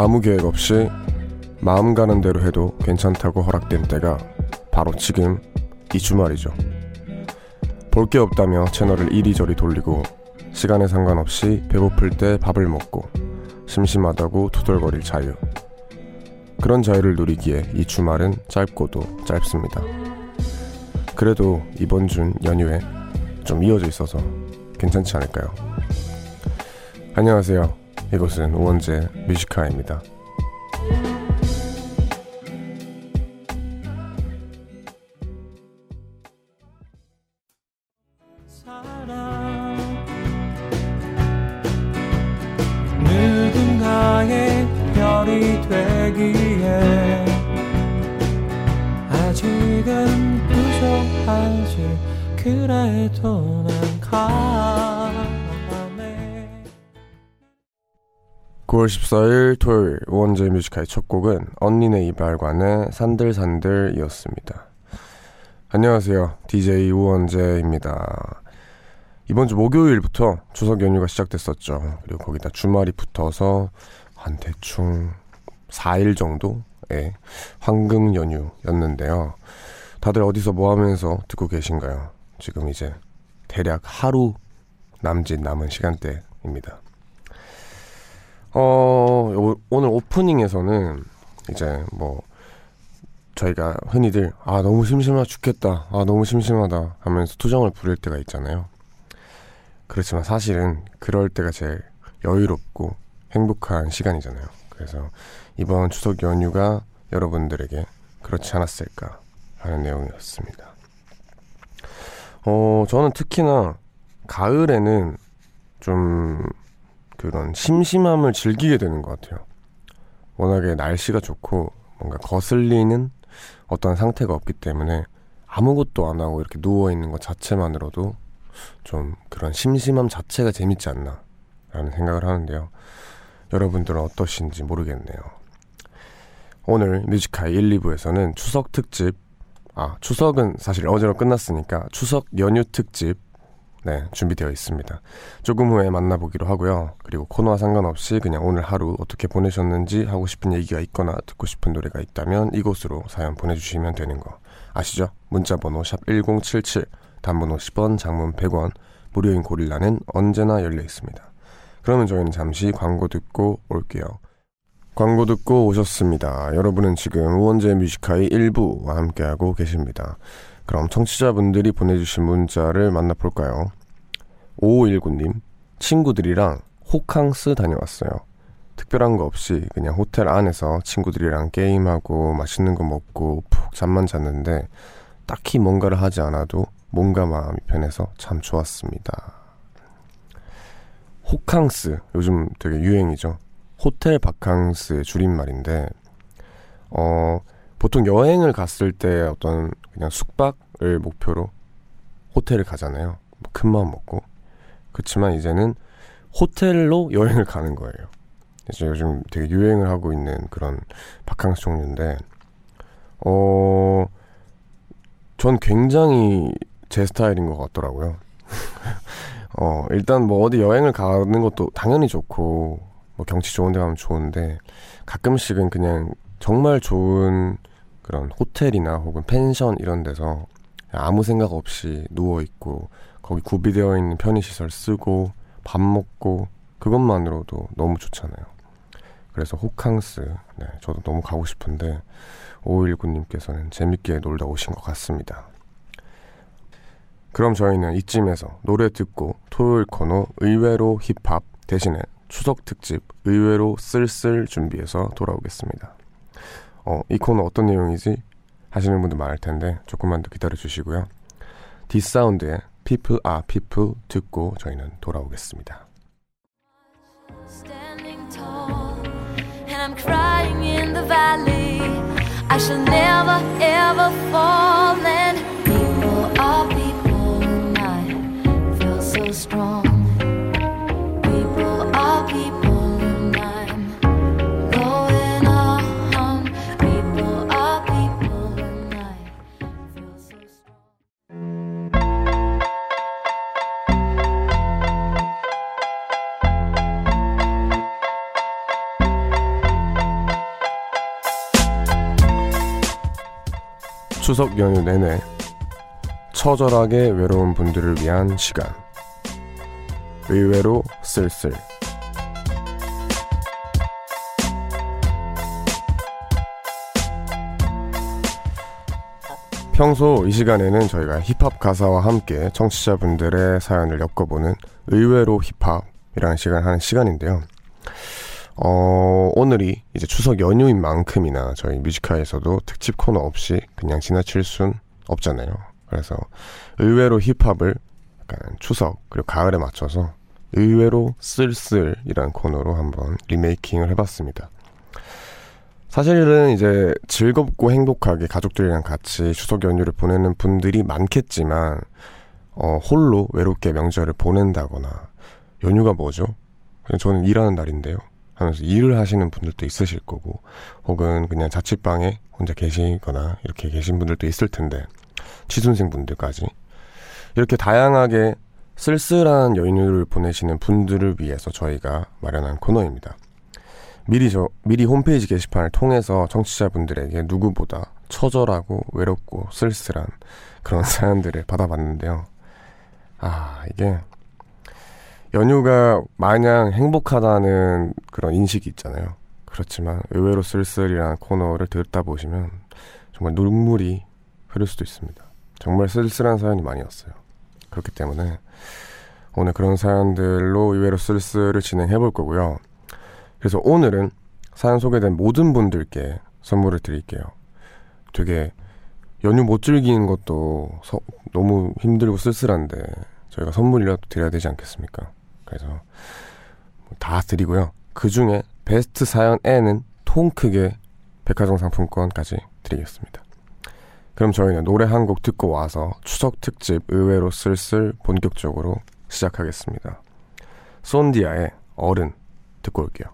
아무 계획 없이 마음 가는 대로 해도 괜찮다고 허락된 때가 바로 지금 이 주말이죠. 볼 게 없다며 채널을 이리저리 돌리고 시간에 상관없이 배고플 때 밥을 먹고 심심하다고 투덜거릴 자유. 그런 자유를 누리기에 이 주말은 짧고도 짧습니다. 그래도 이번 준 연휴에 좀 이어져 있어서 괜찮지 않을까요? 안녕하세요. 이곳은 우원재 뮤지카입니다. 14일 토요일 우원재 뮤지카의 첫 곡은 언니네 이발관의 산들산들이었습니다. 안녕하세요. DJ 우원재입니다. 이번 주 목요일부터 추석 연휴가 시작됐었죠. 그리고 거기다 주말이 붙어서 한 대충 4일 정도의 황금 연휴였는데요. 다들 어디서 뭐 하면서 듣고 계신가요? 지금 이제 대략 하루 남짓 남은 시간대입니다. 어, 오늘 오프닝에서는 이제 뭐 저희가 흔히들 아 너무 심심하 죽겠다. 아 너무 심심하다 하면서 투정을 부릴 때가 있잖아요. 그렇지만 사실은 그럴 때가 제일 여유롭고 행복한 시간이잖아요. 그래서 이번 추석 연휴가 여러분들에게 그렇지 않았을까 하는 내용이었습니다. 어 저는 특히나 가을에는 좀 그런 심심함을 즐기게 되는 것 같아요. 워낙에 날씨가 좋고 뭔가 거슬리는 어떤 상태가 없기 때문에 아무것도 안 하고 이렇게 누워 있는 것 자체만으로도 좀 그런 심심함 자체가 재밌지 않나 라는 생각을 하는데요. 여러분들은 어떠신지 모르겠네요. 오늘 뮤지카이 1, 2부에서는 추석 특집, 아, 추석은 사실 어제로 끝났으니까 추석 연휴 특집 네, 준비되어 있습니다. 조금 후에 만나보기로 하고요. 그리고 코너와 상관없이 그냥 오늘 하루 어떻게 보내셨는지 하고 싶은 얘기가 있거나 듣고 싶은 노래가 있다면 이곳으로 사연 보내주시면 되는 거 아시죠? 문자번호 샵 1077, 단문 50원, 장문 100원, 무료인 고릴라는 언제나 열려 있습니다. 그러면 저희는 잠시 광고 듣고 올게요. 광고 듣고 오셨습니다. 여러분은 지금 우원재 뮤지카이 1부와 함께하고 계십니다. 그럼 청취자분들이 보내주신 문자를 만나볼까요? 5519님, 친구들이랑 호캉스 다녀왔어요. 특별한 거 없이 그냥 호텔 안에서 친구들이랑 게임하고 맛있는 거 먹고 푹 잠만 잤는데 딱히 뭔가를 하지 않아도 몸과 마음이 편해서 참 좋았습니다. 호캉스, 요즘 되게 유행이죠. 호텔 바캉스의 줄임말인데, 어, 보통 여행을 갔을 때 어떤 그냥 숙박을 목표로 호텔을 가잖아요. 뭐 큰 마음 먹고. 그렇지만 이제는 호텔로 여행을 가는 거예요. 이제 요즘 되게 유행을 하고 있는 그런 바캉스 종류인데, 어, 전 굉장히 제 스타일인 것 같더라고요. 어, 일단 뭐 어디 여행을 가는 것도 당연히 좋고, 뭐 경치 좋은 데 가면 좋은데, 가끔씩은 그냥 정말 좋은 그런 호텔이나 혹은 펜션 이런 데서 아무 생각 없이 누워 있고 거기 구비되어 있는 편의시설 쓰고 밥 먹고 그것만으로도 너무 좋잖아요. 그래서 호캉스, 네, 저도 너무 가고 싶은데 5519님께서는 재밌게 놀다 오신 것 같습니다. 그럼 저희는 이쯤에서 노래 듣고 토요일 코너 의외로 힙합 대신에 추석 특집 의외로 쓸쓸 준비해서 돌아오겠습니다. 어, 이 코너 어떤 내용이지? 하시는 분들 많을 텐데 조금만 더 기다려 주시고요. D'Sound의 People Are People 듣고 저희는 돌아오겠습니다. 추석 연휴 내내 처절하게 외로운 분들을 위한 시간. 의외로 쓸쓸. 평소 이 시간에는 저희가 힙합 가사와 함께 청취자분들의 사연을 엮어보는 의외로 힙합이라는 시간 하는 시간인데요. 어, 오늘이 이제 추석 연휴인 만큼이나 저희 뮤지카에서도 특집 코너 없이 그냥 지나칠 순 없잖아요. 그래서 의외로 힙합을 약간 추석 그리고 가을에 맞춰서 의외로 쓸쓸이란 코너로 한번 리메이킹을 해봤습니다. 사실은 이제 즐겁고 행복하게 가족들이랑 같이 추석 연휴를 보내는 분들이 많겠지만 어, 홀로 외롭게 명절을 보낸다거나 연휴가 뭐죠? 저는 일하는 날인데요. 하면서 일을 하시는 분들도 있으실 거고 혹은 그냥 자취방에 혼자 계시거나 이렇게 계신 분들도 있을 텐데 취준생 분들까지 이렇게 다양하게 쓸쓸한 연휴를 보내시는 분들을 위해서 저희가 마련한 코너입니다. 미리 저 미리 홈페이지 게시판을 통해서 청취자분들에게 누구보다 처절하고 외롭고 쓸쓸한 그런 사연들을 받아봤는데요. 아 이게 연휴가 마냥 행복하다는 그런 인식이 있잖아요. 그렇지만 의외로 쓸쓸이라는 코너를 듣다 보시면 정말 눈물이 흐를 수도 있습니다. 정말 쓸쓸한 사연이 많이 왔어요. 그렇기 때문에 오늘 그런 사연들로 의외로 쓸쓸을 진행해 볼 거고요. 그래서 오늘은 사연 소개된 모든 분들께 선물을 드릴게요. 되게 연휴 못 즐기는 것도 서, 너무 힘들고 쓸쓸한데 저희가 선물이라도 드려야 되지 않겠습니까? 그래서 다 드리고요. 그 중에 베스트 사연 N은 통 크게 백화점 상품권까지 드리겠습니다. 그럼 저희는 노래 한 곡 듣고 와서 추석 특집 의외로 쓸쓸 본격적으로 시작하겠습니다. 손디아의 어른 듣고 올게요.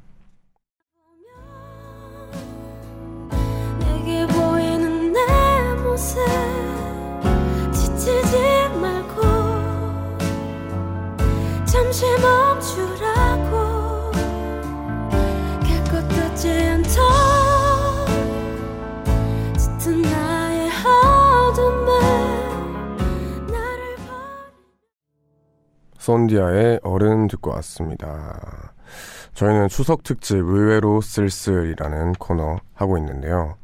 손디아의 어른 듣고 왔습니다. 저희는 추석 특집 의외로 쓸쓸이라는 코너 하고 있는데요.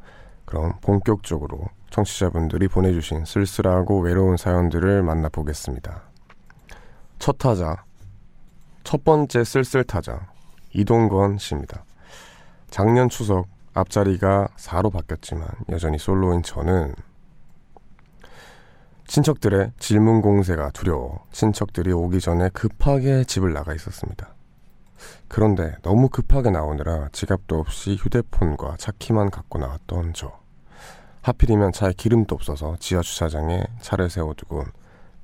그럼 본격적으로 청취자분들이 보내주신 쓸쓸하고 외로운 사연들을 만나보겠습니다. 첫 타자 첫 번째 쓸쓸 타자 이동건 씨입니다. 작년 추석 앞자리가 4로 바뀌었지만 여전히 솔로인 저는 친척들의 질문 공세가 두려워 친척들이 오기 전에 급하게 집을 나가 있었습니다. 그런데 너무 급하게 나오느라 지갑도 없이 휴대폰과 차키만 갖고 나왔던 저. 하필이면 차에 기름도 없어서 지하 주차장에 차를 세워두고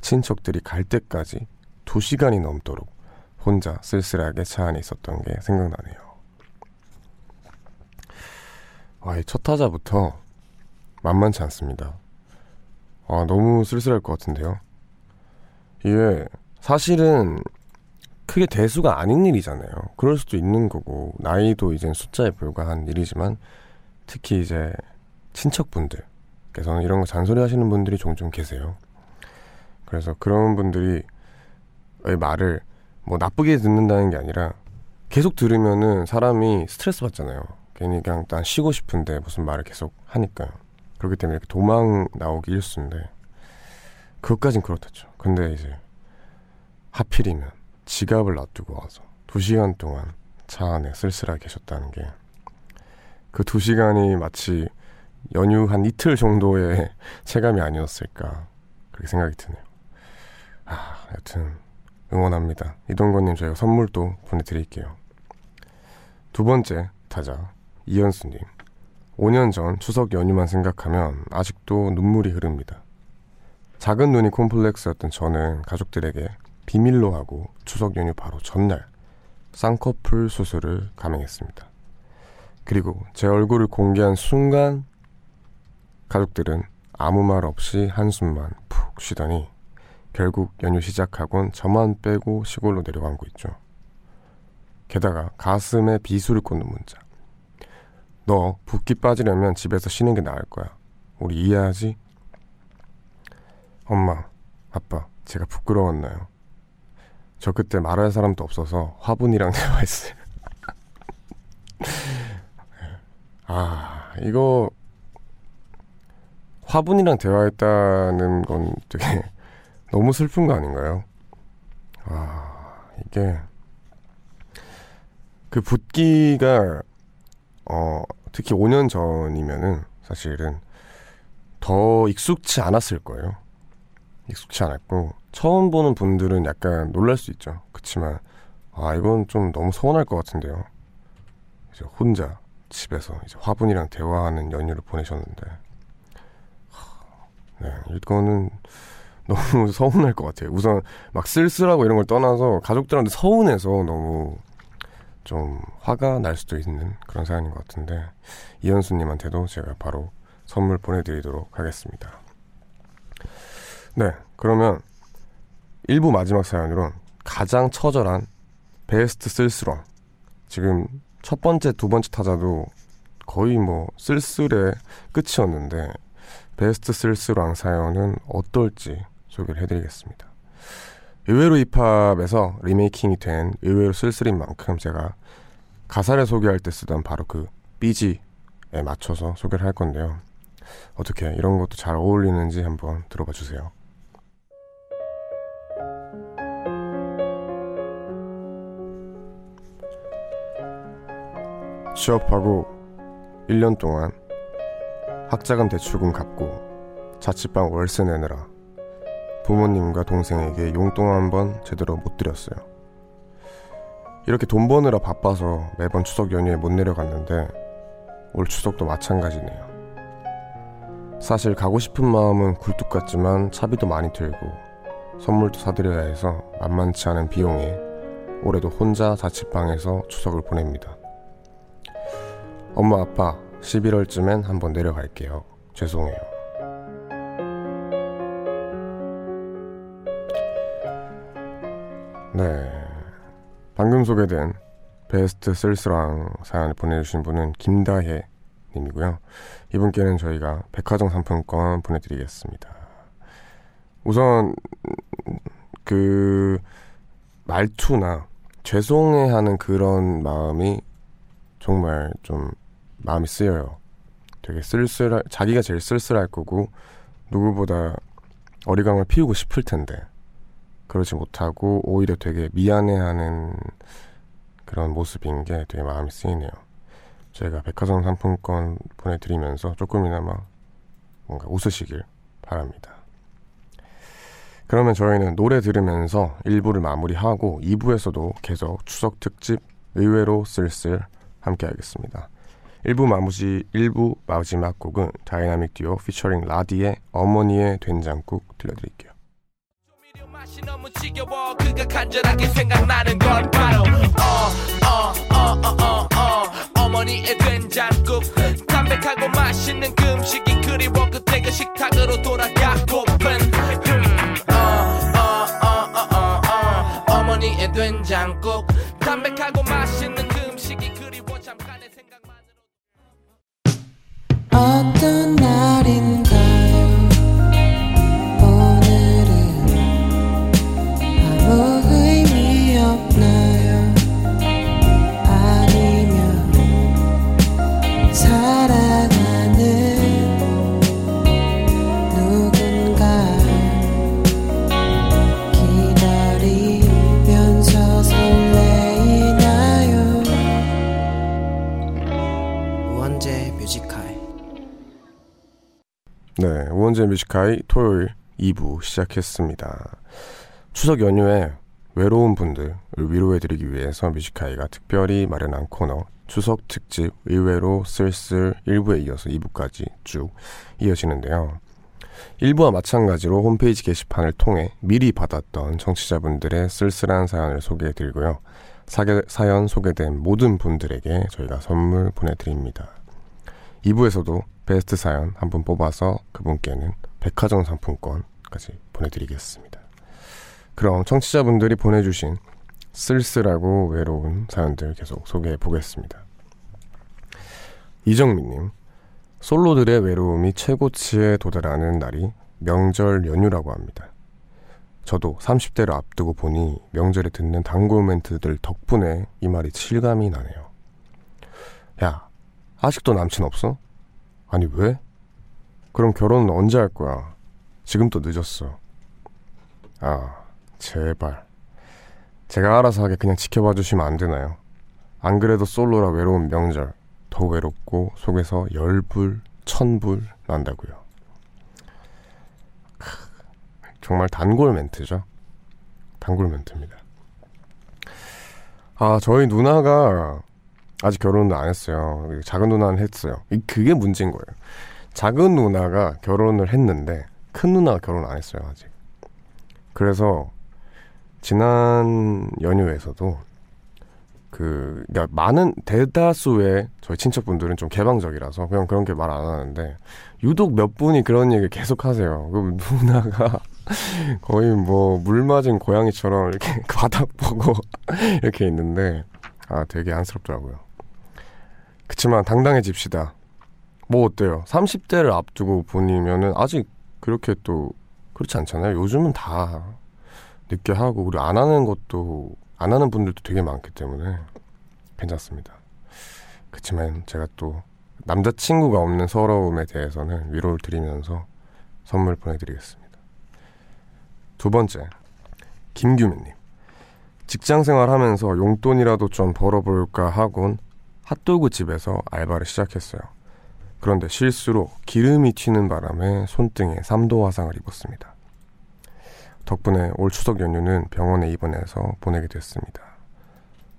친척들이 갈 때까지 2시간이 넘도록 혼자 쓸쓸하게 차 안에 있었던 게 생각나네요. 와, 이첫 타자부터 만만치 않습니다. 아, 너무 쓸쓸할 것 같은데요. 이게 사실은 크게 대수가 아닌 일이잖아요. 그럴 수도 있는 거고, 나이도 이제 숫자에 불과한 일이지만, 특히 이제 친척분들께서는 이런 거 잔소리 하시는 분들이 종종 계세요. 그래서 그런 분들이 말을 뭐 나쁘게 듣는다는 게 아니라 계속 들으면은 사람이 스트레스 받잖아요. 괜히 그냥 난 쉬고 싶은데 무슨 말을 계속 하니까요. 그렇기 때문에 도망 나오기 일수인데 그것까진 그렇다죠. 근데 이제 하필이면 지갑을 놔두고 와서 두 시간 동안 차 안에 쓸쓸하게 계셨다는 게 그 두 시간이 마치 연휴 한 이틀 정도의 체감이 아니었을까 그렇게 생각이 드네요. 아, 여튼 응원합니다. 이동건님 저희가 선물도 보내드릴게요. 두 번째 타자 이현수님 5년 전 추석 연휴만 생각하면 아직도 눈물이 흐릅니다. 작은 눈이 콤플렉스였던 저는 가족들에게 비밀로 하고 추석 연휴 바로 전날 쌍꺼풀 수술을 감행했습니다. 그리고 제 얼굴을 공개한 순간 가족들은 아무 말 없이 한숨만 푹 쉬더니 결국 연휴 시작하곤 저만 빼고 시골로 내려간 거 있죠. 게다가 가슴에 비수를 꽂는 문자. 너 붓기 빠지려면 집에서 쉬는 게 나을 거야. 우리 이해하지? 엄마, 아빠, 제가 부끄러웠나요? 저 그때 말할 사람도 없어서 화분이랑 대화했어요. 아, 이거 화분이랑 대화했다는 건 되게 너무 슬픈 거 아닌가요? 아, 이게 그 붓기가 어, 특히 5년 전이면은 사실은 더 익숙치 않았을 거예요. 익숙치 않았고 처음 보는 분들은 약간 놀랄 수 있죠. 그렇지만 아 이건 좀 너무 서운할 것 같은데요. 이제 혼자 집에서 이제 화분이랑 대화하는 연휴를 보내셨는데 네 이거는 너무 서운할 것 같아요. 우선 막 쓸쓸하고 이런 걸 떠나서 가족들한테 서운해서 너무 좀 화가 날 수도 있는 그런 사연인 것 같은데 이현수님한테도 제가 바로 선물 보내드리도록 하겠습니다. 네, 그러면 1부 마지막 사연으로 가장 처절한 베스트 쓸쓸왕 지금 첫 번째, 두 번째 타자도 거의 뭐 쓸쓸의 끝이었는데 베스트 쓸쓸왕 사연은 어떨지 소개를 해드리겠습니다. 의외로 힙합에서 remaking이 된 의외로 쓸쓸인 만큼 제가 가사를 소개할 때 쓰던 바로 그 BG에 맞춰서 소개를 할 건데요. 어떻게 이런 것도 잘 어울리는지 한번 들어봐 주세요. 취업하고 1년 동안 학자금 대출금 갚고 자취방 월세 내느라 부모님과 동생에게 용돈 한 번 제대로 못 드렸어요. 이렇게 돈 버느라 바빠서 매번 추석 연휴에 못 내려갔는데 올 추석도 마찬가지네요. 사실 가고 싶은 마음은 굴뚝 같지만 차비도 많이 들고 선물도 사드려야 해서 만만치 않은 비용에 올해도 혼자 자취방에서 추석을 보냅니다. 엄마 아빠 11월쯤엔 한번 내려갈게요. 죄송해요. 네. 방금 소개된 베스트 쓸쓸왕 사연을 보내주신 분은 김다혜 님이고요. 이분께는 저희가 백화점 상품권 보내드리겠습니다. 우선 그 말투나 죄송해하는 그런 마음이 정말 좀 마음이 쓰여요. 되게 쓸쓸할 자기가 제일 쓸쓸할 거고 누구보다 어리광을 피우고 싶을 텐데 그러지 못하고 오히려 되게 미안해하는 그런 모습인 게 되게 마음이 쓰이네요. 저희가 백화점 상품권 보내드리면서 조금이나마 뭔가 웃으시길 바랍니다. 그러면 저희는 노래 들으면서 1부를 마무리하고 2부에서도 계속 추석 특집 의외로 쓸쓸 함께 하겠습니다. 1부 마무리 1부 마지막 곡은 다이나믹 듀오 피처링 라디의 어머니의 된장국 들려드릴게요. 맛이 너무 지겨워 그가 간절하게 생각나는 건 바로 어어어어어 어, 어, 어, 어 머니의 된장국 담백하고 맛있는 그 음식이 그리워 그때 그 식탁으로 돌아가 고픈 어어어어어 어머니의 된장국 담백하고 맛있는 그 음식이 그리워 잠깐의 생각만으로 어떤 네, 우원재 뮤지카이 토요일 2부 시작했습니다. 추석 연휴에 외로운 분들을 위로해드리기 위해서 뮤지카이가 특별히 마련한 코너 추석 특집 의외로 쓸쓸 1부에 이어서 2부까지 쭉 이어지는데요. 1부와 마찬가지로 홈페이지 게시판을 통해 미리 받았던 청취자분들의 쓸쓸한 사연을 소개해드리고요. 사게, 사연 소개된 모든 분들에게 저희가 선물 보내드립니다. 2부에서도 베스트 사연 한 분 뽑아서 그분께는 백화점 상품권까지 보내드리겠습니다. 그럼 청취자분들이 보내주신 쓸쓸하고 외로운 사연들 계속 소개해 보겠습니다. 이정민님, 솔로들의 외로움이 최고치에 도달하는 날이 명절 연휴라고 합니다. 저도 30대를 앞두고 보니 명절에 듣는 단골 멘트들 덕분에 이 말이 실감이 나네요. 야, 아직도 남친 없어? 아니, 왜? 그럼 결혼은 언제 할 거야? 지금 또 늦었어. 아, 제발. 제가 알아서 하게 그냥 지켜봐 주시면 안 되나요? 안 그래도 솔로라 외로운 명절. 더 외롭고 속에서 열불, 천불 난다고요. 정말 단골 멘트죠. 단골 멘트입니다. 아, 저희 누나가 아직 결혼도 안 했어요. 작은 누나는 했어요. 그게 문제인 거예요. 작은 누나가 결혼을 했는데 큰 누나가 결혼 안 했어요, 아직. 그래서 지난 연휴에서도 그, 그러니까 많은 대다수의 저희 친척분들은 좀 개방적이라서 그냥 그런 게 말 안 하는데 유독 몇 분이 그런 얘기 계속 하세요. 그럼 누나가 거의 뭐 물 맞은 고양이처럼 이렇게 바닥 보고 이렇게 있는데 아 되게 안쓰럽더라고요. 그치만 당당해집시다. 뭐 어때요? 30대를 앞두고 보니면은 아직 그렇게 또 그렇지 않잖아요. 요즘은 다 늦게 하고 우리 안 하는 것도 안 하는 분들도 되게 많기 때문에 괜찮습니다. 그치만 제가 또 남자친구가 없는 서러움에 대해서는 위로를 드리면서 선물 보내드리겠습니다. 두 번째, 김규민님. 직장 생활하면서 용돈이라도 좀 벌어볼까 하곤 핫도그 집에서 알바를 시작했어요. 그런데 실수로 기름이 튀는 바람에 손등에 3도 화상을 입었습니다. 덕분에 올 추석 연휴는 병원에 입원해서 보내게 됐습니다.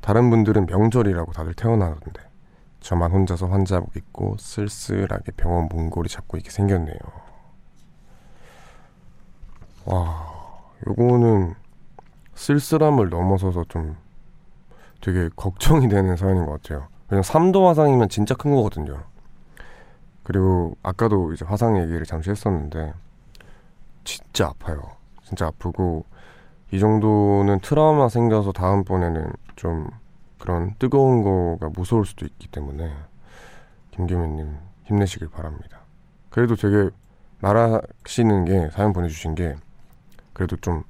다른 분들은 명절이라고 다들 태어나는데 저만 혼자서 환자복 입고 쓸쓸하게 병원 문고리 잡고 있게 생겼네요. 와, 요거는 쓸쓸함을 넘어서서 좀 되게 걱정이 되는 사연인 것 같아요. 그냥 3도 화상이면 진짜 큰 거거든요. 그리고 아까도 이제 화상 얘기를 잠시 했었는데 진짜 아파요. 진짜 아프고 이 정도는 트라우마 생겨서 다음번에는 좀 그런 뜨거운 거가 무서울 수도 있기 때문에 김규민님 힘내시길 바랍니다. 그래도 되게 말하시는 게 사연 보내주신 게 그래도 좀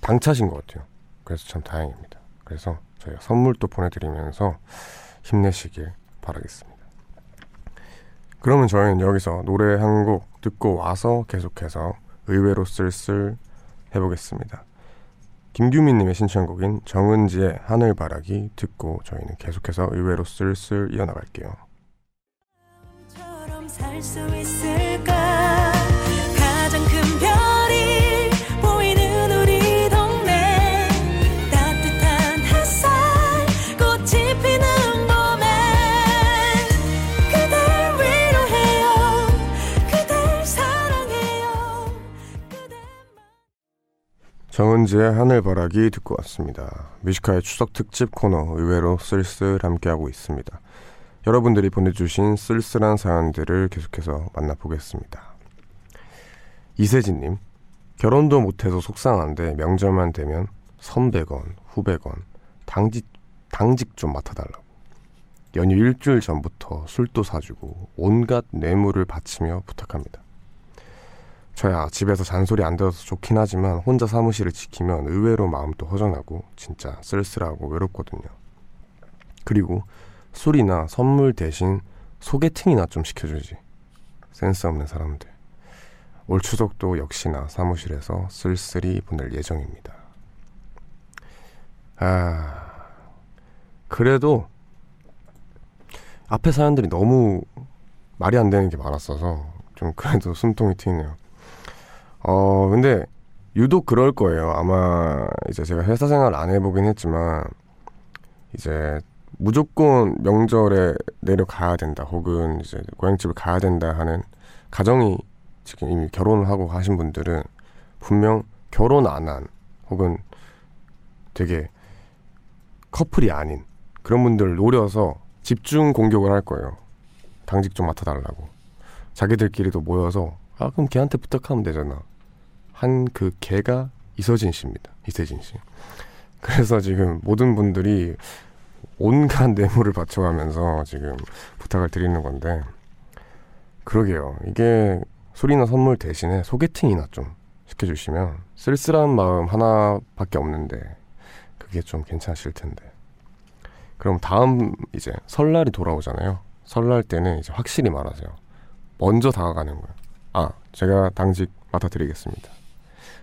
당차신 것 같아요. 그래서 참 다행입니다. 그래서 저희가 선물도 보내드리면서 힘내시길 바라겠습니다. 그러면 저희는 여기서 노래 한 곡 듣고 와서 계속해서 의외로 쓸쓸 해보겠습니다. 김규민님의 신청곡인 정은지의 하늘바라기 듣고 저희는 계속해서 의외로 쓸쓸 이어나갈게요. 정은지의 하늘바라기 듣고 왔습니다. Music High의 추석 특집 코너 의외로 쓸쓸 함께하고 있습니다. 여러분들이 보내주신 쓸쓸한 사연들을 계속해서 만나보겠습니다. 이세진님, 결혼도 못해서 속상한데 명절만 되면 선배건 후배건 당직, 당직 좀 맡아달라고. 연휴 일주일 전부터 술도 사주고 온갖 뇌물을 바치며 부탁합니다. 저야 집에서 잔소리 안 들어서 좋긴 하지만 혼자 사무실을 지키면 의외로 마음도 허전하고 진짜 쓸쓸하고 외롭거든요. 그리고 술이나 선물 대신 소개팅이나 좀 시켜주지. 센스 없는 사람들. 올 추석도 역시나 사무실에서 쓸쓸히 보낼 예정입니다. 아, 그래도 앞에 사연들이 너무 말이 안 되는 게 많았어서 좀 그래도 숨통이 트이네요. 어, 근데 유독 그럴 거예요. 아마 이제 제가 회사 생활 안 해보긴 했지만 이제 무조건 명절에 내려가야 된다. 혹은 이제 고향집을 가야 된다 하는 가정이 지금 이미 결혼을 하고 하신 분들은 분명 결혼 안 한 혹은 되게 커플이 아닌 그런 분들을 노려서 집중 공격을 할 거예요. 당직 좀 맡아달라고. 자기들끼리도 모여서 아 그럼 걔한테 부탁하면 되잖아. 한그 걔가 이서진 씨입니다. 이세진 씨. 그래서 지금 모든 분들이 온갖 뇌물을 바쳐가면서 지금 부탁을 드리는 건데 그러게요. 이게 술이나 선물 대신에 소개팅이나 좀 시켜주시면 쓸쓸한 마음 하나밖에 없는데 그게 좀 괜찮으실 텐데. 그럼 다음 이제 설날이 돌아오잖아요. 설날 때는 이제 확실히 말하세요. 먼저 다가가는 거예요. 아, 제가 당직 맡아드리겠습니다.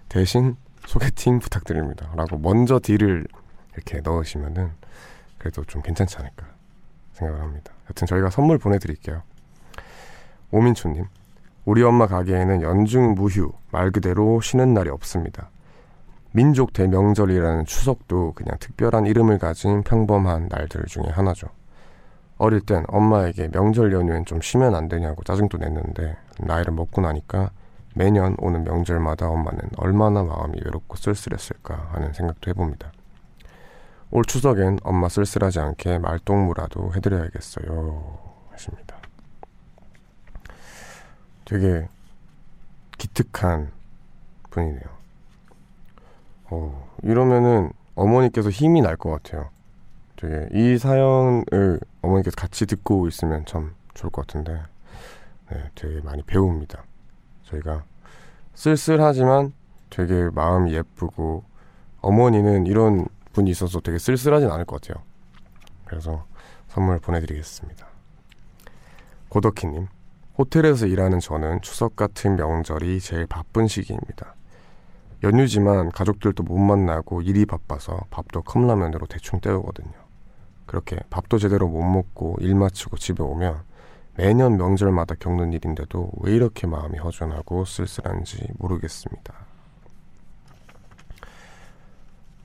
대신 소개팅 부탁드립니다. 라고 먼저 딜을 이렇게 넣으시면은 그래도 좀 괜찮지 않을까 생각을 합니다. 여튼 저희가 선물 보내드릴게요. 오민초님, 우리 엄마 가게에는 연중 무휴, 말 그대로 쉬는 날이 없습니다. 민족 대명절이라는 추석도 그냥 특별한 이름을 가진 평범한 날들 중에 하나죠. 어릴 땐 엄마에게 명절 연휴엔 좀 쉬면 안 되냐고 짜증도 냈는데 나이를 먹고 나니까 매년 오는 명절마다 엄마는 얼마나 마음이 외롭고 쓸쓸했을까 하는 생각도 해봅니다. 올 추석엔 엄마 쓸쓸하지 않게 말동무라도 해드려야겠어요. 하십니다. 되게 기특한 분이네요. 어, 이러면은 어머니께서 힘이 날 것 같아요. 되게 이 사연을 어머니께서 같이 듣고 있으면 참 좋을 것 같은데, 네, 되게 많이 배웁니다. 저희가 쓸쓸하지만 되게 마음이 예쁘고 어머니는 이런 분이 있어서 되게 쓸쓸하진 않을 것 같아요. 그래서 선물 보내드리겠습니다. 고덕희님, 호텔에서 일하는 저는 추석 같은 명절이 제일 바쁜 시기입니다. 연휴지만 가족들도 못 만나고 일이 바빠서 밥도 컵라면으로 대충 때우거든요. 그렇게 밥도 제대로 못 먹고 일 마치고 집에 오면 매년 명절마다 겪는 일인데도 왜 이렇게 마음이 허전하고 쓸쓸한지 모르겠습니다.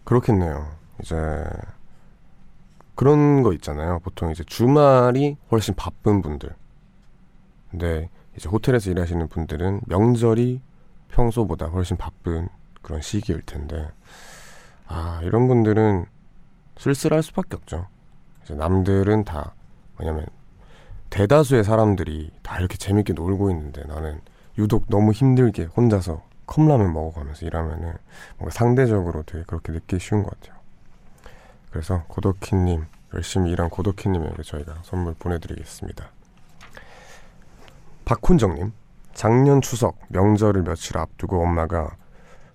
그렇겠네요. 이제 그런 거 있잖아요. 보통 이제 주말이 훨씬 바쁜 분들. 근데 이제 호텔에서 일하시는 분들은 명절이 평소보다 훨씬 바쁜 그런 시기일 텐데 아 이런 분들은 쓸쓸할 수밖에 없죠. 이제 남들은 다 왜냐면 대다수의 사람들이 다 이렇게 재밌게 놀고 있는데 나는 유독 너무 힘들게 혼자서 컵라면 먹어가면서 일하면은 뭔가 상대적으로 되게 그렇게 느끼기 쉬운 것 같아요. 그래서 고덕희님 열심히 일한 고덕희님에게 저희가 선물 보내드리겠습니다. 박훈정님 작년 추석 명절을 며칠 앞두고 엄마가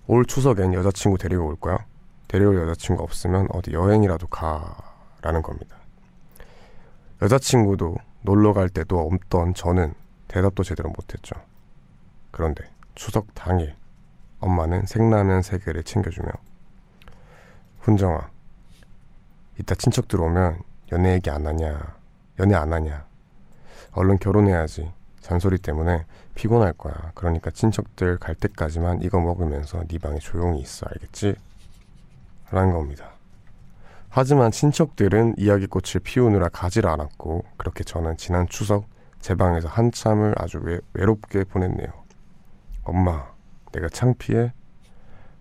올 추석엔 여자친구 데리고 올 거야. 데려올 여자친구 없으면 어디 여행이라도 가라는 겁니다. 여자친구도 놀러 갈 때도 없던 저는 대답도 제대로 못했죠. 그런데 추석 당일 엄마는 생라면 세 개를 챙겨주며 훈정아 이따 친척 들어오면 연애 얘기 안 하냐? 연애 안 하냐? 얼른 결혼해야지. 잔소리 때문에 피곤할 거야. 그러니까 친척들 갈 때까지만 이거 먹으면서 네 방에 조용히 있어. 알겠지? 라는 겁니다 하지만 친척들은 이야기꽃을 피우느라 가지를 않았고 그렇게 저는 지난 추석 제 방에서 한참을 아주 외, 외롭게 보냈네요. 엄마, 내가 창피해?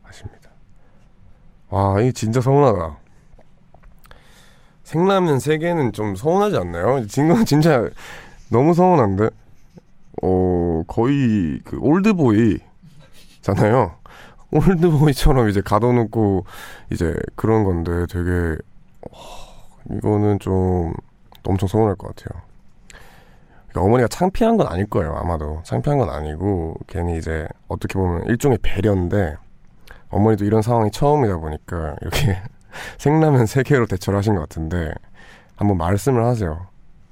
하십니다. 와, 이 진짜 서운하다. 생라면 3개는 좀 서운하지 않나요? 지금 진짜 너무 서운한데? 어, 거의 그 올드보이잖아요. 올드보이처럼 이제 가둬놓고 이제 그런 건데 되게 어, 이거는 좀 엄청 서운할 것 같아요. 그러니까 어머니가 창피한 건 아닐 거예요. 아마도 창피한 건 아니고 괜히 이제 어떻게 보면 일종의 배려인데 어머니도 이런 상황이 처음이다 보니까 이렇게 생라면 세 개로 대처를 하신 것 같은데 한번 말씀을 하세요.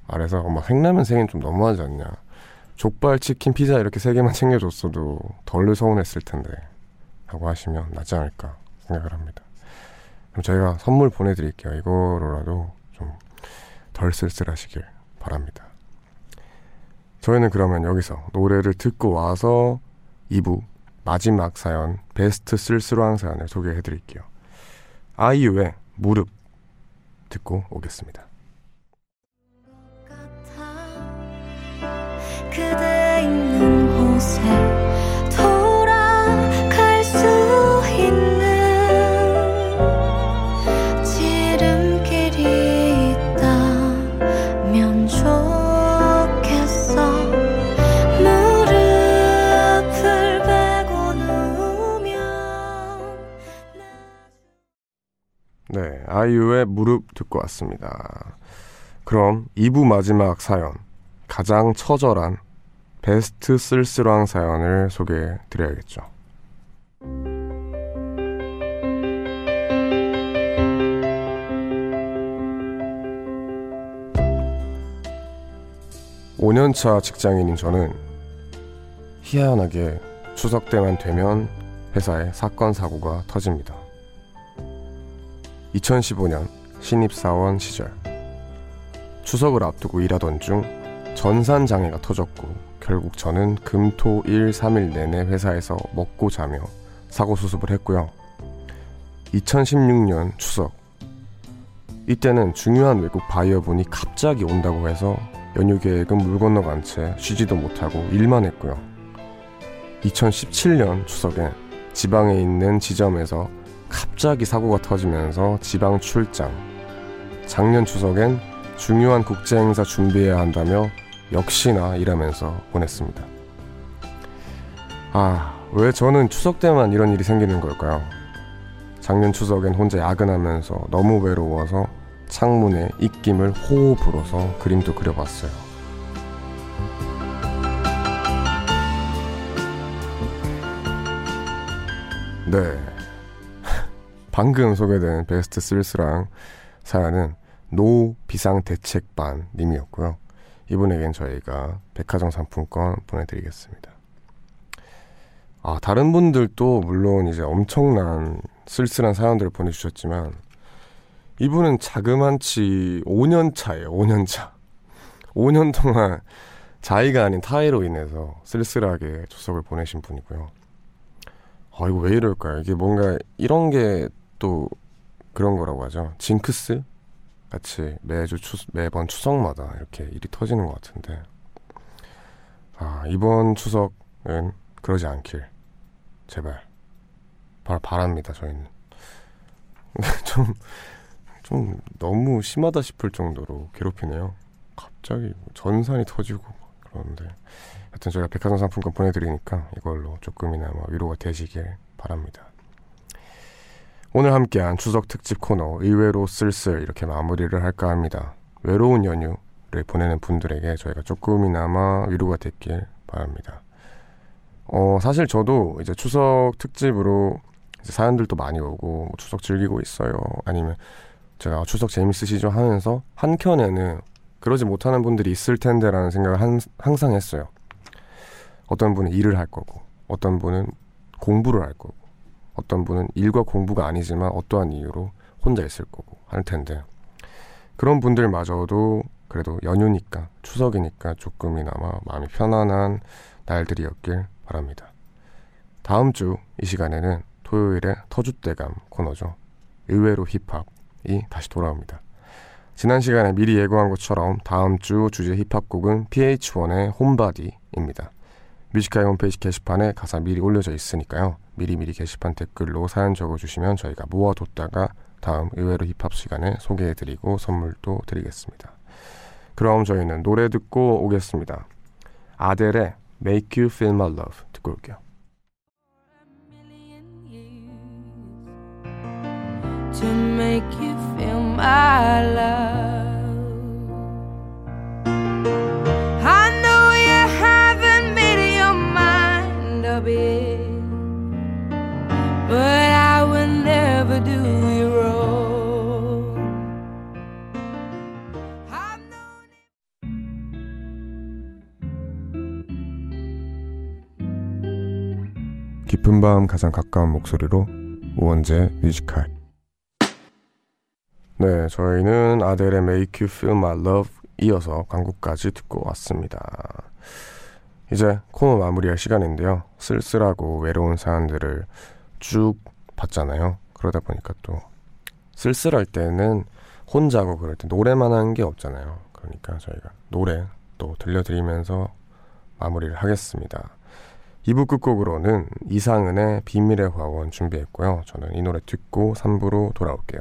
아래서 엄마 생라면 세 개는 좀 너무하지 않냐. 족발, 치킨, 피자 이렇게 세 개만 챙겨줬어도 덜 서운했을 텐데. 라고 하시면 낫지 않을까 생각을 합니다. 그럼 저희가 선물 보내드릴게요. 이거로라도 좀 덜 쓸쓸하시길 바랍니다. 저희는 그러면 여기서 노래를 듣고 와서 2부 마지막 사연 베스트 쓸쓸한 사연을 소개해 드릴게요. 아이유의 무릎 듣고 오겠습니다. 아이유의 무릎 듣고 왔습니다. 그럼 2부 마지막 사연 가장 처절한 베스트 쓸쓸왕 사연을 소개해 드려야겠죠. 5년차 직장인인 저는 희한하게 추석 때만 되면 회사에 사건 사고가 터집니다. 2015년 신입사원 시절 추석을 앞두고 일하던 중 전산 장애가 터졌고 결국 저는 금토 일 3일 내내 회사에서 먹고 자며 사고 수습을 했고요. 2016년 추석 이때는 중요한 외국 바이어분이 갑자기 온다고 해서 연휴 계획은 물 건너간 채 쉬지도 못하고 일만 했고요. 2017년 추석에 지방에 있는 지점에서 갑자기 사고가 터지면서 지방 출장. 작년 추석엔 중요한 국제 행사 준비해야 한다며 역시나 일하면서 보냈습니다. 아, 왜 저는 추석 때만 이런 일이 생기는 걸까요? 작년 추석엔 혼자 야근하면서 너무 외로워서 창문에 입김을 호호 불어서 그림도 그려봤어요. 네. 방금 소개된 베스트 쓸쓸왕 사연은 노 비상대책반 님이었고요. 이분에겐 저희가 백화점 상품권 보내드리겠습니다. 아, 다른 분들도 물론 이제 엄청난 쓸쓸한 사연들을 보내주셨지만 이분은 자그만치 5년 차예요. 5년 차. 5년 동안 자의가 아닌 타의로 인해서 쓸쓸하게 추석을 보내신 분이고요. 아, 이거 왜 이럴까요? 이게 뭔가 이런 게 또 그런 거라고 하죠. 징크스? 같이 매주 추, 매번 추석마다 이렇게 일이 터지는 것 같은데. 아, 이번 추석은 그러지 않길. 제발. 바, 바랍니다, 저희는. 좀, 좀 너무 심하다 싶을 정도로 괴롭히네요. 갑자기 전산이 터지고 그러는데 하여튼 저희가 백화점 상품권 보내드리니까 이걸로 조금이나마 위로가 되시길 바랍니다. 오늘 함께한 추석 특집 코너 의외로 쓸쓸 이렇게 마무리를 할까 합니다. 외로운 연휴를 보내는 분들에게 저희가 조금이나마 위로가 됐길 바랍니다. 어, 사실 저도 이제 추석 특집으로 이제 사연들도 많이 오고 뭐 추석 즐기고 있어요. 아니면 제가 추석 재밌으시죠 하면서 한켠에는 그러지 못하는 분들이 있을 텐데라는 생각을 한, 항상 했어요. 어떤 분은 일을 할 거고, 어떤 분은 공부를 할 거고, 어떤 분은 일과 공부가 아니지만 어떠한 이유로 혼자 있을 거고 할 텐데 그런 분들마저도 그래도 연휴니까 추석이니까 조금이나마 마음이 편안한 날들이었길 바랍니다. 다음 주 이 시간에는 토요일에 터줏대감 코너죠. 의외로 힙합 이 다시 돌아옵니다. 지난 시간에 미리 예고한 것처럼 다음 주 주제 힙합곡은 PH1의 홈바디입니다. 뮤지카이 홈페이지 게시판에 가사 미리 올려져 있으니까요. 미리미리 게시판 댓글로 사연 적어주시면 저희가 모아뒀다가 다음 의외로 힙합 시간에 소개해드리고 선물도 드리겠습니다. 그럼 저희는 노래 듣고 오겠습니다. 아델의 Make You Feel My Love 듣고 올게요. to make you feel my love. 깊은 밤 가장 가까운 목소리로 우원재 뮤지컬 네, 저희는 아델의 Make You Feel My Love 이어서 광고까지 듣고 왔습니다. 이제 코너 마무리할 시간인데요. 쓸쓸하고 외로운 사연들을 쭉 봤잖아요. 그러다 보니까 또 쓸쓸할 때는 혼자고 그럴 때 노래만 하는 게 없잖아요. 그러니까 저희가 노래 또 들려드리면서 마무리를 하겠습니다. 2부 끝곡으로는 이상은의 비밀의 화원 준비했고요. 저는 이 노래 듣고 3부로 돌아올게요.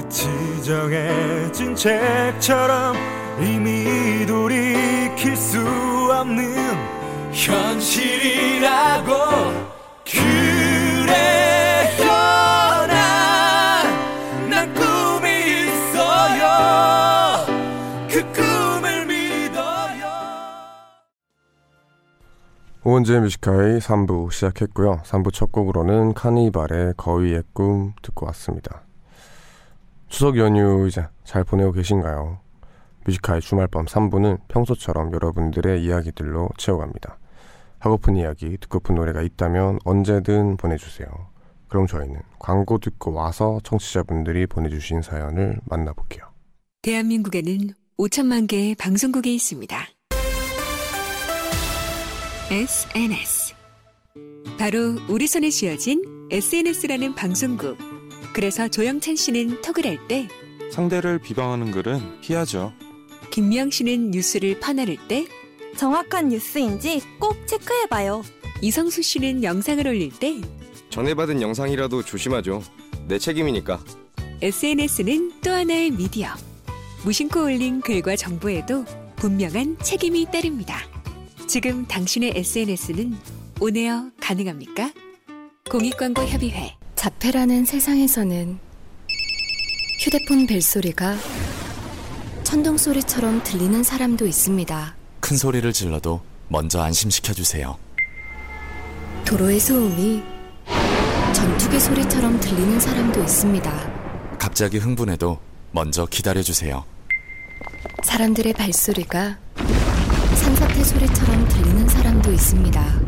끝이 정해진 책처럼 이미 돌이킬 수 없는 현실이라고 그래요 난, 난 꿈이 있어요 그 꿈을 믿어요 우원재 뮤지카이 3부 시작했고요. 3부 첫 곡으로는 카니발의 거위의 꿈 듣고 왔습니다. 추석 연휴 이제 잘 보내고 계신가요? 뮤지카이 주말밤 3부는 평소처럼 여러분들의 이야기들로 채워갑니다. 하고픈 이야기, 듣고픈 노래가 있다면 언제든 보내주세요. 그럼 저희는 광고 듣고 와서 청취자분들이 보내주신 사연을 만나볼게요. 대한민국에는 5천만 개의 방송국이 있습니다. SNS. 바로 우리 손에 쥐어진 SNS라는 방송국. 그래서 조영찬 씨는 톡을 할 때, 상대를 비방하는 글은 피하죠. 김미영 씨는 뉴스를 퍼나를 때, 정확한 뉴스인지 꼭 체크해봐요. 이성수 씨는 영상을 올릴 때, 전해받은 영상이라도 조심하죠. 내 책임이니까. SNS는 또 하나의 미디어. 무심코 올린 글과 정보에도 분명한 책임이 따릅니다. 지금 당신의 SNS는 오네어 가능합니까? 공익광고협의회 자폐라는 세상에서는 휴대폰 벨소리가 천둥소리처럼 들리는 사람도 있습니다. 큰 소리를 질러도 먼저 안심시켜 주세요. 도로의 소음이 전투기 소리처럼 들리는 사람도 있습니다. 갑자기 흥분해도 먼저 기다려 주세요. 사람들의 발소리가 산사태 소리처럼 들리는 사람도 있습니다.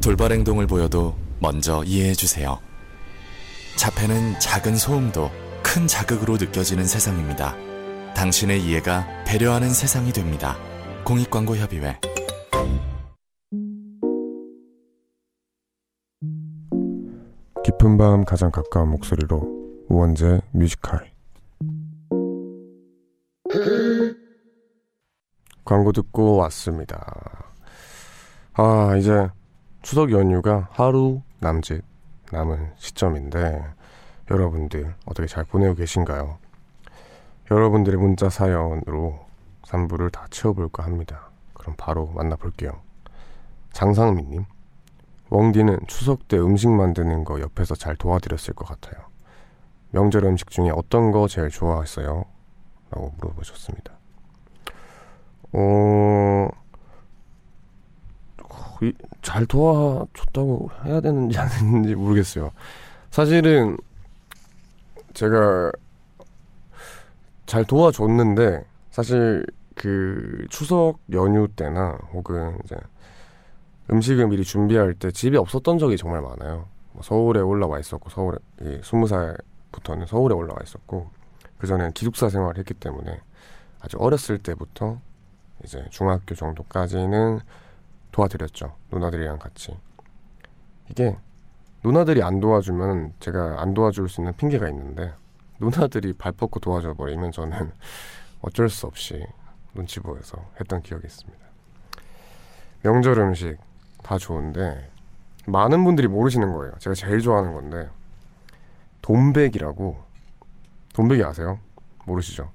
돌발 행동을 보여도 먼저 이해해 주세요. 자폐는 작은 소음도 큰 자극으로 느껴지는 세상입니다. 당신의 이해가 배려하는 세상이 됩니다. 공익광고협의회 깊은 밤 가장 가까운 목소리로 우원재 뮤지컬 광고 듣고 왔습니다. 아 이제 추석 연휴가 하루 남짓 남은 시점인데 여러분들 어떻게 잘 보내고 계신가요? 여러분들의 문자 사연으로 3부를 다 채워볼까 합니다. 그럼 바로 만나볼게요. 장상민님 웡디는 추석 때 음식 만드는 거 옆에서 잘 도와드렸을 것 같아요. 명절 음식 중에 어떤 거 제일 좋아했어요? 라고 물어보셨습니다. 어, 이- 잘 도와줬다고 해야 되는지 안 되는지 모르겠어요. 사실은 제가 잘 도와줬는데 사실 그 추석 연휴 때나 혹은 이제 음식을 미리 준비할 때 집에 없었던 적이 정말 많아요. 뭐 서울에 올라와 있었고 서울에 이 스무 살부터는 서울에 올라와 있었고 그 전에 기숙사 생활을 했기 때문에 아주 어렸을 때부터 이제 중학교 정도까지는 도와드렸죠. 누나들이랑 같이. 이게 누나들이 안 도와주면 제가 안 도와줄 수 있는 핑계가 있는데 누나들이 발 뻗고 도와줘 버리면 저는 어쩔 수 없이 눈치 보여서 했던 기억이 있습니다. 명절 음식 다 좋은데 많은 분들이 모르시는 거예요. 제가 제일 좋아하는 건데 돈백이라고 돈백이 아세요? 모르시죠?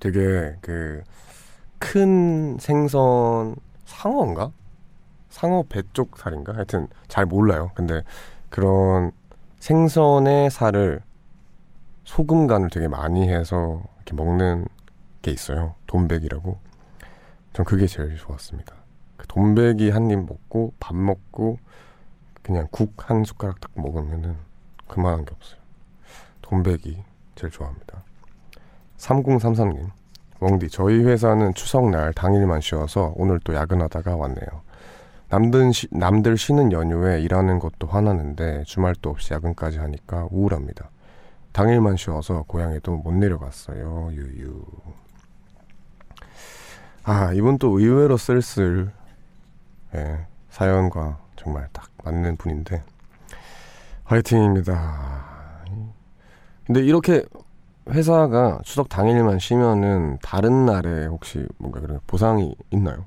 되게 그 큰 생선 상어인가? 상어 배쪽 살인가? 하여튼 잘 몰라요. 근데 그런 생선의 살을 소금 간을 되게 많이 해서 이렇게 먹는 게 있어요. 돈백이라고. 전 그게 제일 좋았습니다. 그 돈백이 한 입 먹고 밥 먹고 그냥 국 한 숟가락 딱 먹으면은 그만한 게 없어요. 돈백이 제일 좋아합니다. 3033님. 웡디, 저희 회사는 추석날 당일만 쉬어서 오늘 또 야근하다가 왔네요. 남들, 쉬, 남들 쉬는 연휴에 일하는 것도 화나는데 주말도 없이 야근까지 하니까 우울합니다. 당일만 쉬어서 고향에도 못 내려갔어요. 유유. 아, 이분 또 의외로 쓸쓸, 예, 사연과 정말 딱 맞는 분인데, 화이팅입니다. 근데 이렇게 회사가 추석 당일만 쉬면은 다른 날에 혹시 뭔가 그런 보상이 있나요?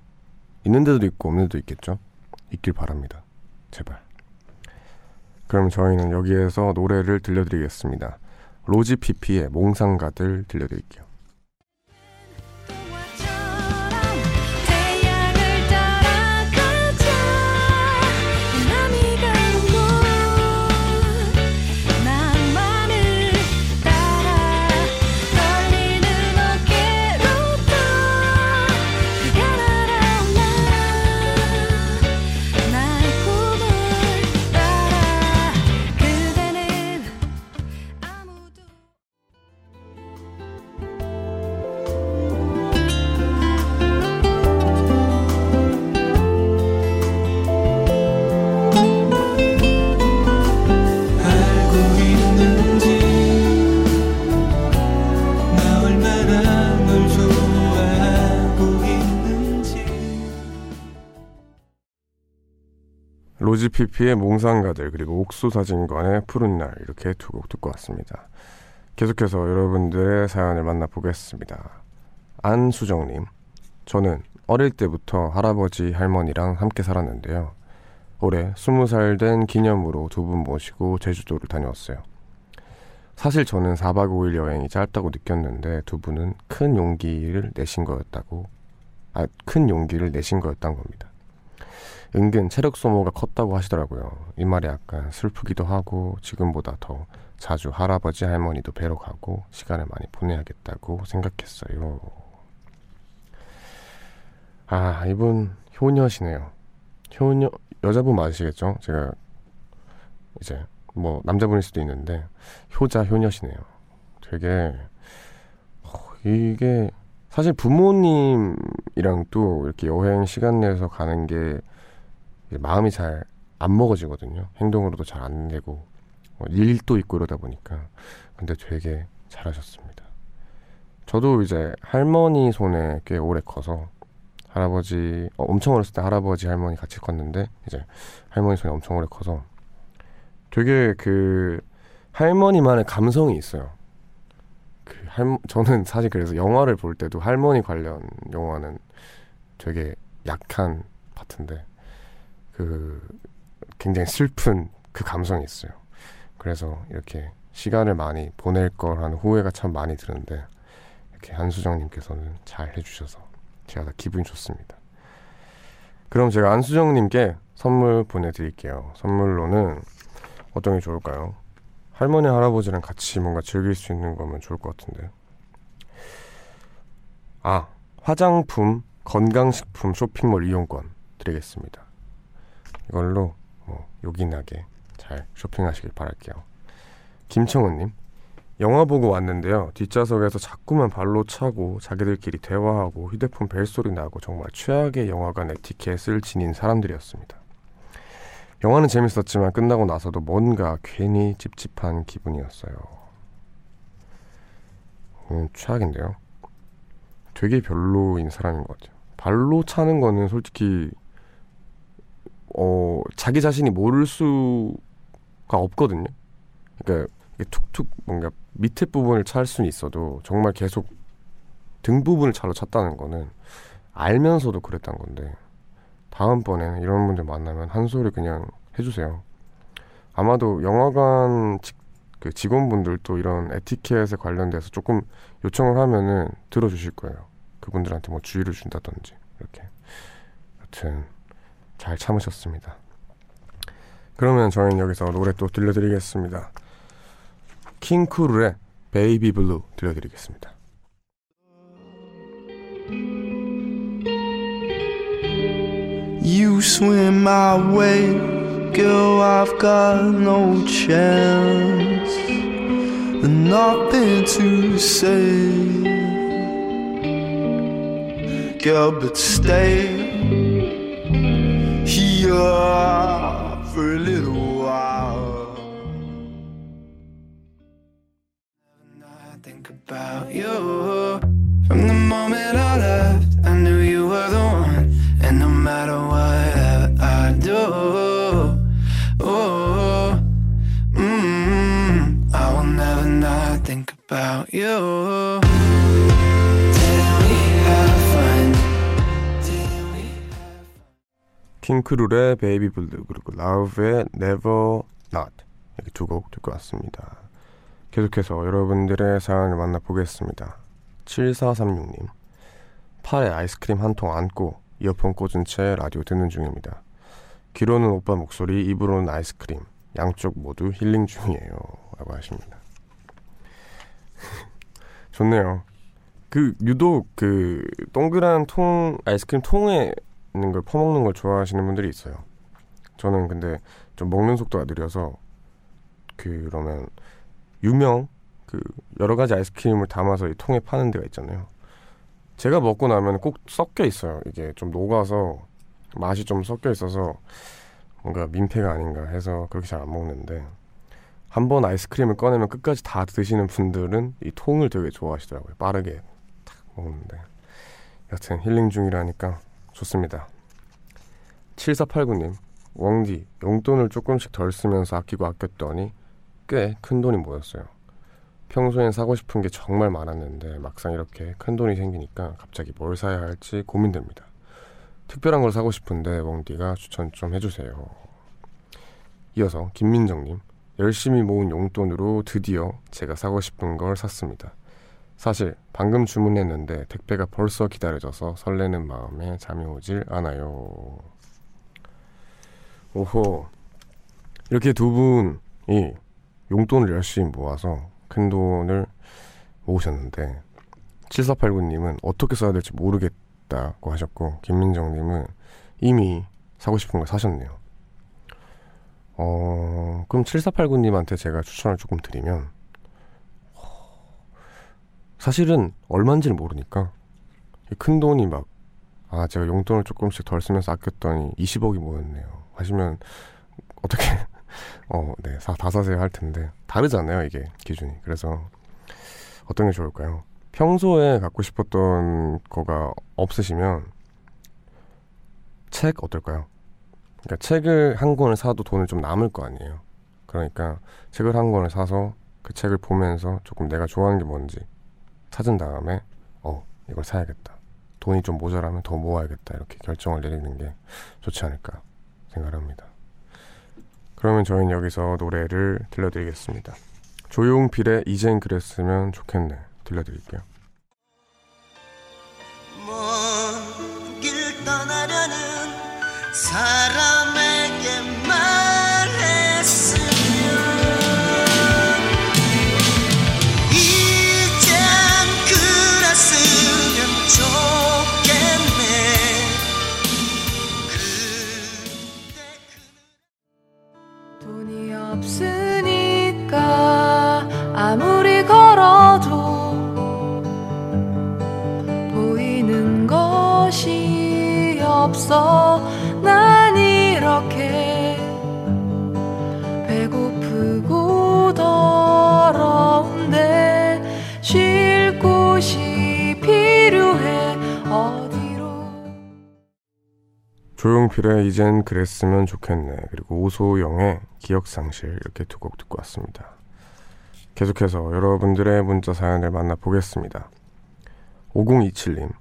있는 데도 있고 없는 데도 있겠죠? 있길 바랍니다. 제발. 그럼 저희는 여기에서 노래를 들려드리겠습니다. 로지 피피의 몽상가들 들려드릴게요. 피피의 몽상가들 그리고 옥수사진관의 푸른 날 이렇게 두 곡 듣고 왔습니다. 계속해서 여러분들의 사연을 만나보겠습니다. 안수정님, 저는 어릴 때부터 할아버지 할머니랑 함께 살았는데요. 올해 스무 살된 기념으로 두 분 모시고 제주도를 다녀왔어요. 사실 저는 4박 5일 여행이 짧다고 느꼈는데 두 분은 큰 용기를 내신 거였다고, 아, 큰 용기를 내신 거였단 겁니다. 은근 체력 소모가 컸다고 하시더라고요. 이 말이 약간 슬프기도 하고 지금보다 더 자주 할아버지 할머니도 뵈러 가고 시간을 많이 보내야겠다고 생각했어요. 아 이분 효녀시네요. 효녀 여자분 맞으시겠죠? 제가 이제 뭐 남자분일 수도 있는데 효자 효녀시네요. 되게 어, 이게 사실 부모님이랑 또 이렇게 여행 시간 내서 가는 게 마음이 잘 안 먹어지거든요. 행동으로도 잘 안 되고 뭐 일도 있고 이러다 보니까 근데 되게 잘하셨습니다. 저도 이제 할머니 손에 꽤 오래 커서 할아버지 어, 엄청 어렸을 때 할아버지 할머니 같이 컸는데 이제 할머니 손에 엄청 오래 커서 되게 그 할머니만의 감성이 있어요. 그 할, 저는 사실 그래서 영화를 볼 때도 할머니 관련 영화는 되게 약한 파트인데 그 굉장히 슬픈 그 감성이 있어요. 그래서 이렇게 시간을 많이 보낼 거라는 후회가 참 많이 드는데 이렇게 한수정님께서는 잘 해주셔서 제가 다 기분이 좋습니다. 그럼 제가 안수정님께 선물 보내드릴게요. 선물로는 어떤 게 좋을까요? 할머니 할아버지랑 같이 뭔가 즐길 수 있는 거면 좋을 것 같은데. 아 화장품 건강식품 쇼핑몰 이용권 드리겠습니다. 이걸로 뭐 요긴하게 잘 쇼핑하시길 바랄게요. 김청은님, 영화 보고 왔는데요. 뒷좌석에서 자꾸만 발로 차고 자기들끼리 대화하고 휴대폰 벨소리 나고 정말 최악의 영화관 에티켓을 지닌 사람들이었습니다. 영화는 재밌었지만 끝나고 나서도 뭔가 괜히 찝찝한 기분이었어요. 음, 최악인데요. 되게 별로인 사람인 것 같아요. 발로 차는 거는 솔직히 어, 자기 자신이 모를 수가 없거든요. 그러니까 툭툭 뭔가 밑에 부분을 찰 수는 있어도 정말 계속 등 부분을 잘로 찼다는 거는 알면서도 그랬단 건데 다음번에는 이런 분들 만나면 한 소리 그냥 해주세요. 아마도 영화관 직, 그 직원분들도 이런 에티켓에 관련돼서 조금 요청을 하면은 들어주실 거예요. 그분들한테 뭐 주의를 준다든지 이렇게. 여튼 잘 참으셨습니다. 그러면 저희는 여기서 노래 또 들려드리겠습니다. King Krule의 Baby Blue 들려드리겠습니다. for a little while. I never think about you. From the moment I left, I knew you were the one. And no matter what I do, oh, mm, I will never not think about you. King Krule의 Baby Blue 그리고 Lauv의 Never Not 이렇게 두 곡 듣고 왔습니다. 계속해서 여러분들의 사연을 만나보겠습니다. 7436님 팔에 아이스크림 한 통 안고 이어폰 꽂은 채 라디오 듣는 중입니다. 귀로는 오빠 목소리, 입으로는 아이스크림 양쪽 모두 힐링 중이에요 라고 하십니다. 좋네요. 그 유독 그 동그란 통 아이스크림 통에 걸 퍼먹는 걸 좋아하시는 분들이 있어요. 저는 근데 좀 먹는 속도가 느려서 그러면 유명 그 여러 가지 아이스크림을 담아서 이 통에 파는 데가 있잖아요. 제가 먹고 나면 꼭 섞여 있어요. 이게 좀 녹아서 맛이 좀 섞여 있어서 뭔가 민폐가 아닌가 해서 그렇게 잘 안 먹는데 한 번 아이스크림을 꺼내면 끝까지 다 드시는 분들은 이 통을 되게 좋아하시더라고요. 빠르게 탁 먹는데 여튼 힐링 중이라니까 좋습니다. 7489님 웡디 용돈을 조금씩 덜 쓰면서 아끼고 아꼈더니 꽤 큰 돈이 모였어요. 평소엔 사고 싶은 게 정말 많았는데 막상 이렇게 큰 돈이 생기니까 갑자기 뭘 사야 할지 고민됩니다. 특별한 걸 사고 싶은데 웡디가 추천 좀 해주세요. 이어서 김민정님 열심히 모은 용돈으로 드디어 제가 사고 싶은 걸 샀습니다. 사실 방금 주문했는데 택배가 벌써 기다려져서 설레는 마음에 잠이 오질 않아요. 오호 이렇게 두 분이 용돈을 열심히 모아서 큰 돈을 모으셨는데 7489님은 어떻게 써야 될지 모르겠다고 하셨고 김민정님은 이미 사고 싶은 걸 사셨네요. 어 그럼 7489님한테 제가 추천을 조금 드리면 사실은 얼마인지를 모르니까 큰 돈이 막 아 제가 용돈을 조금씩 덜 쓰면서 아꼈더니 20억이 모였네요. 하시면 어떻게 어네 다 사세요 할 텐데 다르잖아요 이게 기준이. 그래서 어떤 게 좋을까요? 평소에 갖고 싶었던 거가 없으시면 책 어떨까요? 그러니까 책을 한 권을 사도 돈을 좀 남을 거 아니에요. 그러니까 책을 한 권을 사서 그 책을 보면서 조금 내가 좋아하는 게 뭔지 찾은 다음에 어 이걸 사야겠다. 돈이 좀 모자라면 더 모아야겠다. 이렇게 결정을 내리는 게 좋지 않을까 생각합니다. 그러면 저희는 여기서 노래를 들려드리겠습니다. 조용필의 이젠 그랬으면 좋겠네 들려드릴게요. 먼길 떠나려는 사람에 없어. 난 이렇게 배고프고 더러운데 쉴 곳이 필요해. 어디로? 조용필의 이젠 그랬으면 좋겠네. 그리고 오소영의 기억상실 이렇게 두 곡 듣고 왔습니다. 계속해서 여러분들의 문자 사연을 만나보겠습니다. 5027님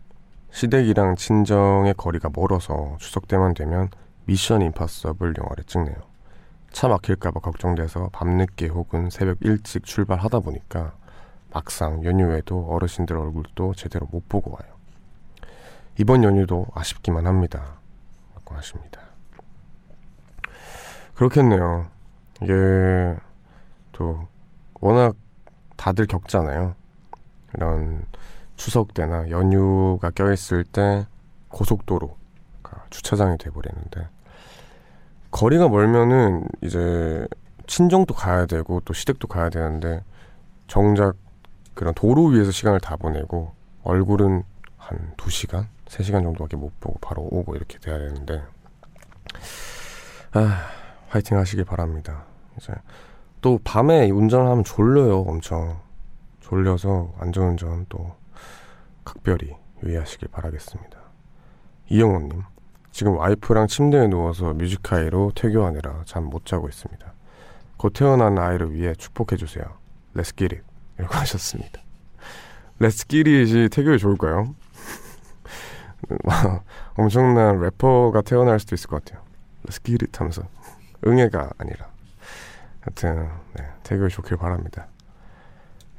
시댁이랑 친정의 거리가 멀어서 추석 때만 되면 미션 임파서블 영화를 찍네요 차 막힐까봐 걱정돼서 밤늦게 혹은 새벽 일찍 출발하다 보니까 막상 연휴에도 어르신들 얼굴도 제대로 못 보고 와요 이번 연휴도 아쉽기만 합니다 라고 하십니다. 그렇겠네요. 이게 또 워낙 다들 겪잖아요. 이런 추석 때나 연휴가 껴있을 때 고속도로가 주차장이 돼버리는데 거리가 멀면은 이제 친정도 가야 되고 또 시댁도 가야 되는데 정작 그런 도로 위에서 시간을 다 보내고 얼굴은 한 2시간? 3시간 정도밖에 못 보고 바로 오고 이렇게 돼야 되는데 아 화이팅 하시길 바랍니다 이제 또 밤에 운전을 하면 졸려요 엄청 졸려서 안전운전 또 각별히 유의하시길 바라겠습니다. 이영호님 지금 와이프랑 침대에 누워서 뮤직하이로 퇴교하느라 잠 못 자고 있습니다. 곧 태어난 아이를 위해 축복해주세요. Let's 이라고 하셨습니다. It이 태교에 좋을까요? 엄청난 래퍼가 태어날 수도 있을 것 같아요. Let's get 하면서. 응애가 아니라. 하여튼 네, 태교에 좋길 바랍니다.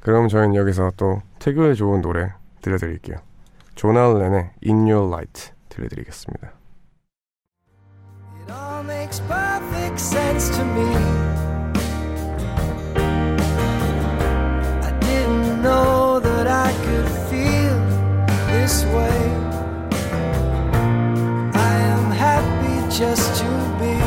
그럼 저희는 여기서 또 태교에 좋은 노래 들려드릴게요. 조나len의 In Your Light 들려드리겠습니다. It all makes perfect sense to me. I didn't know that I could feel this way. I am happy just to be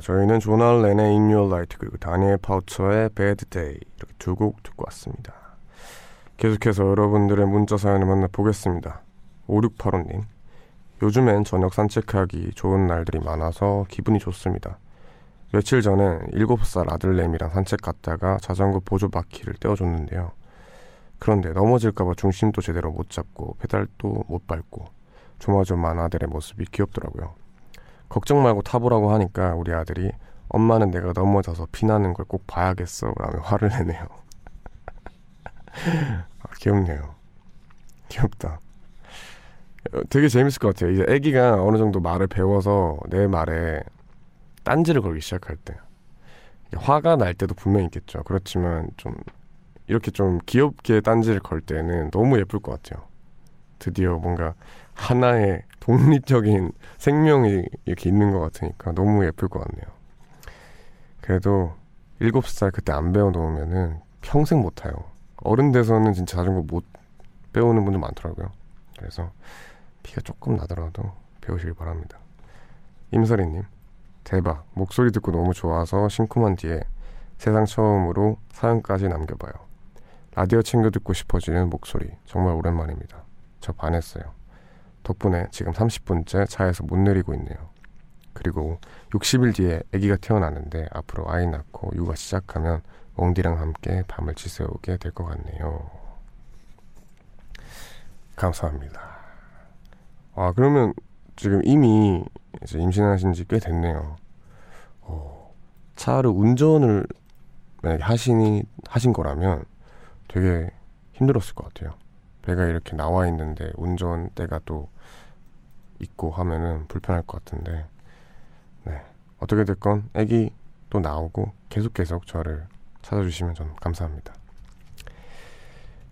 저희는 조나 렌의 In Your Light 그리고 다니엘 파우처의 Bad Day 이렇게 두 곡 듣고 왔습니다. 계속해서 여러분들의 문자 사연을 만나보겠습니다. 5685님 요즘엔 저녁 산책하기 좋은 날들이 많아서 기분이 좋습니다. 며칠 전에 7살 아들내미랑 산책 갔다가 자전거 보조 바퀴를 떼어줬는데요. 그런데 넘어질까봐 중심도 제대로 못 잡고 페달도 못 밟고 조마조마한 아들의 모습이 귀엽더라고요. 걱정 말고 타보라고 하니까 우리 아들이 엄마는 내가 넘어져서 피나는 걸 꼭 봐야겠어 라며 화를 내네요. 아, 귀엽네요. 귀엽다. 어, 되게 재밌을 것 같아요. 이제 아기가 어느 정도 말을 배워서 내 말에 딴지를 걸기 시작할 때. 화가 날 때도 분명히 있겠죠. 그렇지만 좀 이렇게 좀 귀엽게 딴지를 걸 때는 너무 예쁠 것 같아요. 드디어 뭔가 하나의 독립적인 생명이 이렇게 있는 것 같으니까 너무 예쁠 것 같네요. 그래도 7살 그때 안 배워놓으면은 평생 못 타요. 어른 돼서는 진짜 자전거 못 배우는 분들 많더라고요. 그래서 피가 조금 나더라도 배우시길 바랍니다. 임설이님, 대박. 목소리 듣고 너무 좋아서 심쿵한 뒤에 세상 처음으로 사연까지 남겨봐요. 라디오 챙겨 듣고 싶어지는 목소리. 정말 오랜만입니다. 저 반했어요. 덕분에 지금 30분째 차에서 못 내리고 있네요. 그리고 60일 뒤에 아기가 태어나는데 앞으로 아이 낳고 육아 시작하면 웡디랑 함께 밤을 지새우게 될 것 같네요. 감사합니다. 아 그러면 지금 이미 이제 임신하신 지 꽤 됐네요. 어, 차를 운전을 만약에 하시니 하신 거라면 되게 힘들었을 것 같아요. 배가 이렇게 나와 있는데 운전대가 또 있고 하면은 불편할 것 같은데 네 어떻게 됐건 아기 또 나오고 계속 계속 저를 찾아주시면 전 감사합니다.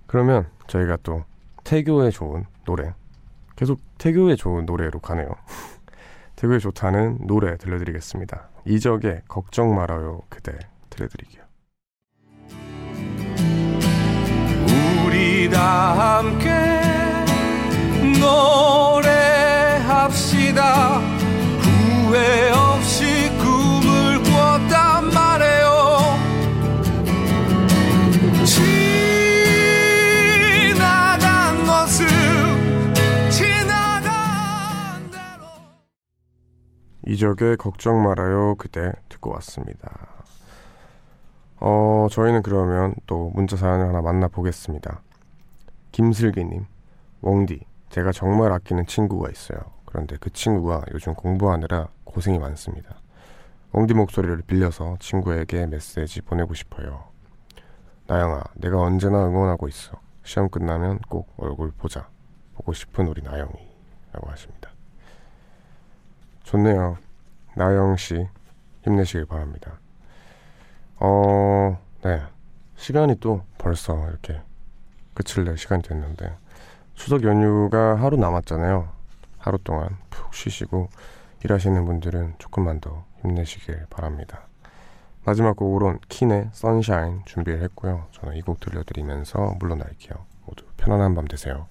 그러면 저희가 또 태교에 좋은 노래 계속 태교에 좋은 노래로 가네요. 태교에 좋다는 노래 들려드리겠습니다. 이적의 걱정 말아요 그대 들려드릴게요. 우리 다 함께 노래합시다 후회 없이 꿈을 꿨단 말이에요 지나간 모습 지나간 대로 이적의 걱정 말아요 그대 듣고 왔습니다. 어 저희는 그러면 또 문자 사연을 하나 만나보겠습니다. 김슬기님, 웡디, 제가 정말 아끼는 친구가 있어요. 그런데 그 친구가 요즘 공부하느라 고생이 많습니다. 웡디 목소리를 빌려서 친구에게 메시지 보내고 싶어요. 나영아, 내가 언제나 응원하고 있어. 시험 끝나면 꼭 얼굴 보자. 보고 싶은 우리 나영이. 라고 하십니다. 좋네요. 나영 씨, 힘내시길 바랍니다. 어, 네. 시간이 또 벌써 이렇게 끝을 낼 시간이 됐는데, 추석 연휴가 하루 남았잖아요. 하루 동안 푹 쉬시고, 일하시는 분들은 조금만 더 힘내시길 바랍니다. 마지막 곡으론 킨의 선샤인 준비를 했고요. 저는 이 곡 들려드리면서 물러날게요. 모두 편안한 밤 되세요.